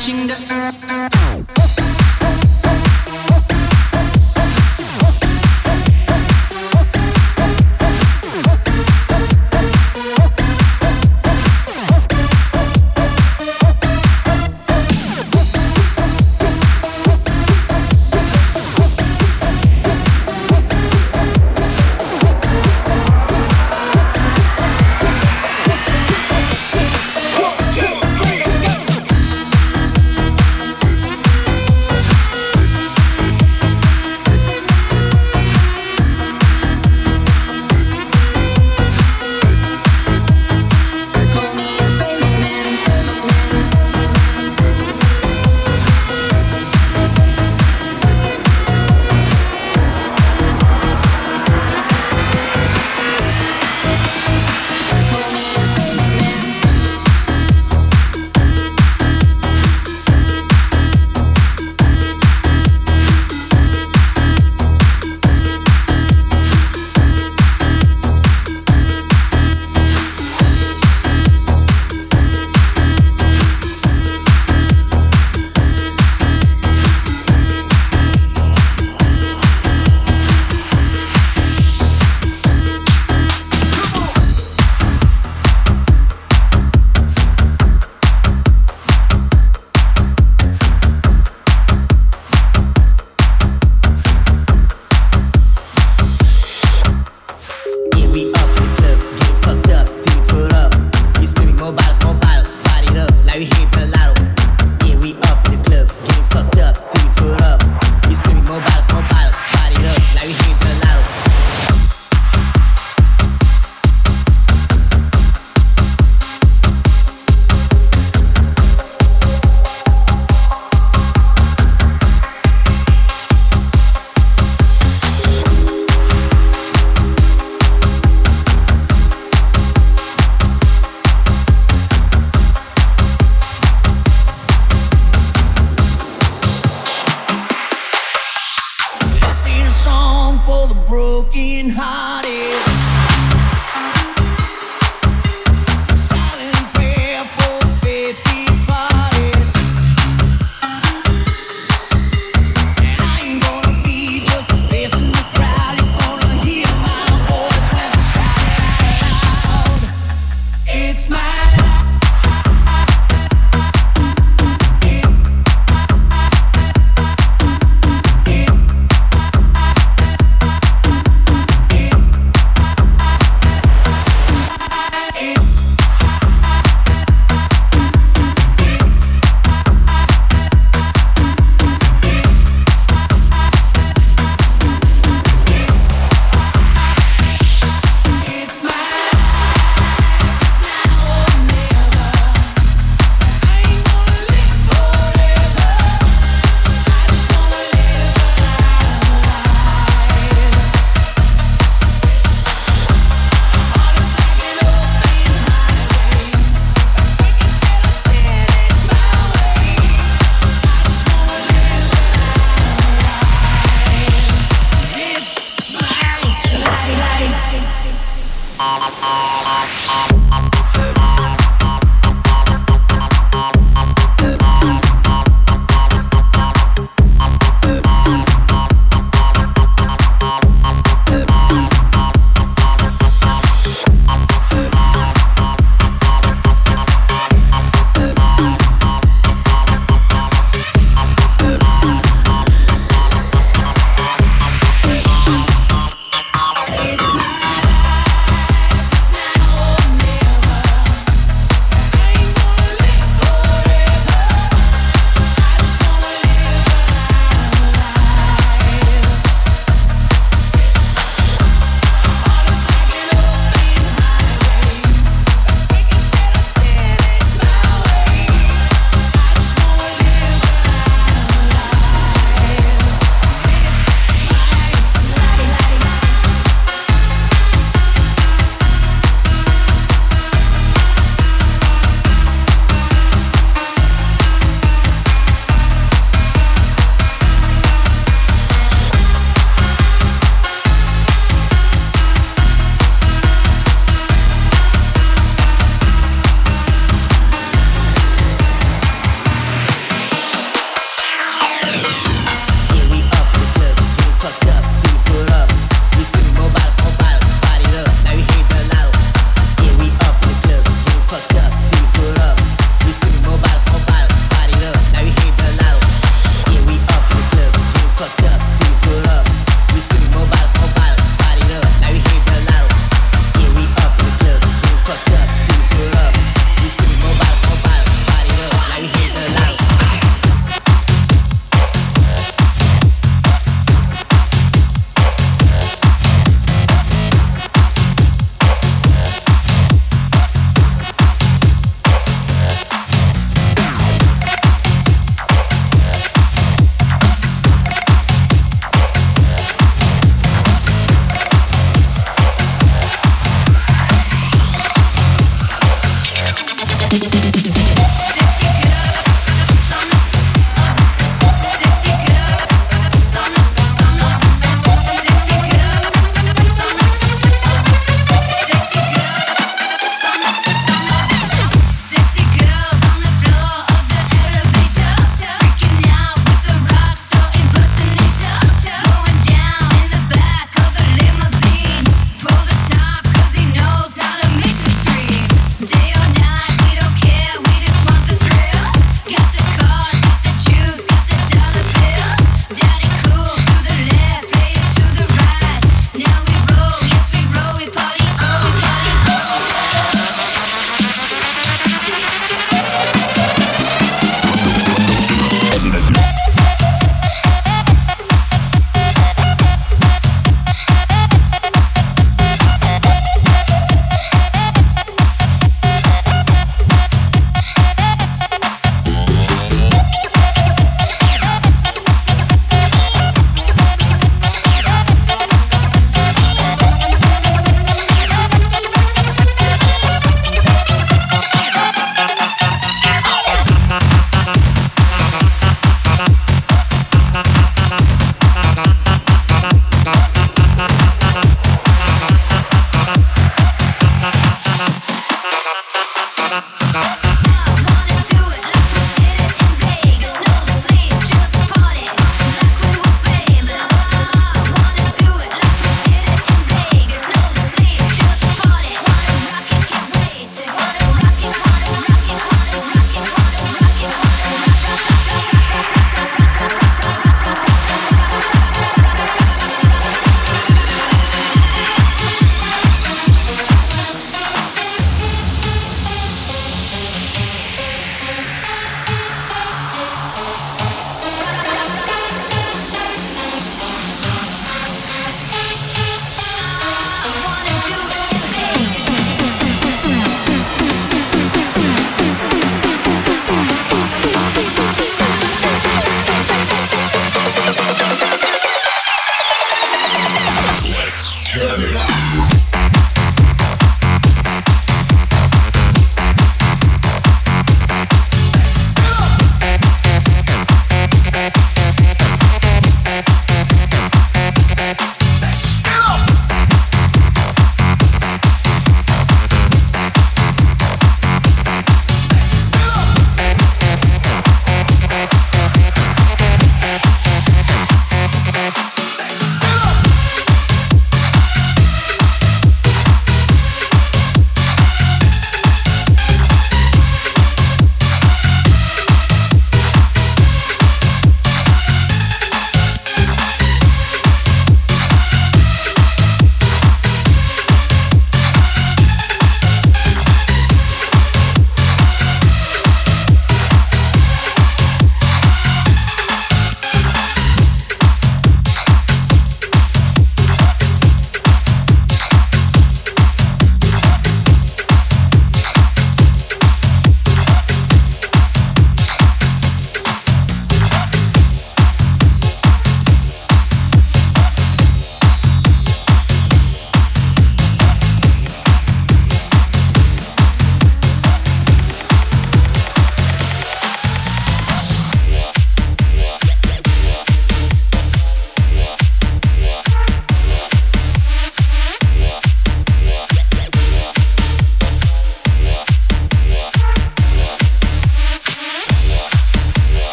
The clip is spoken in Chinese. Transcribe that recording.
情的耳。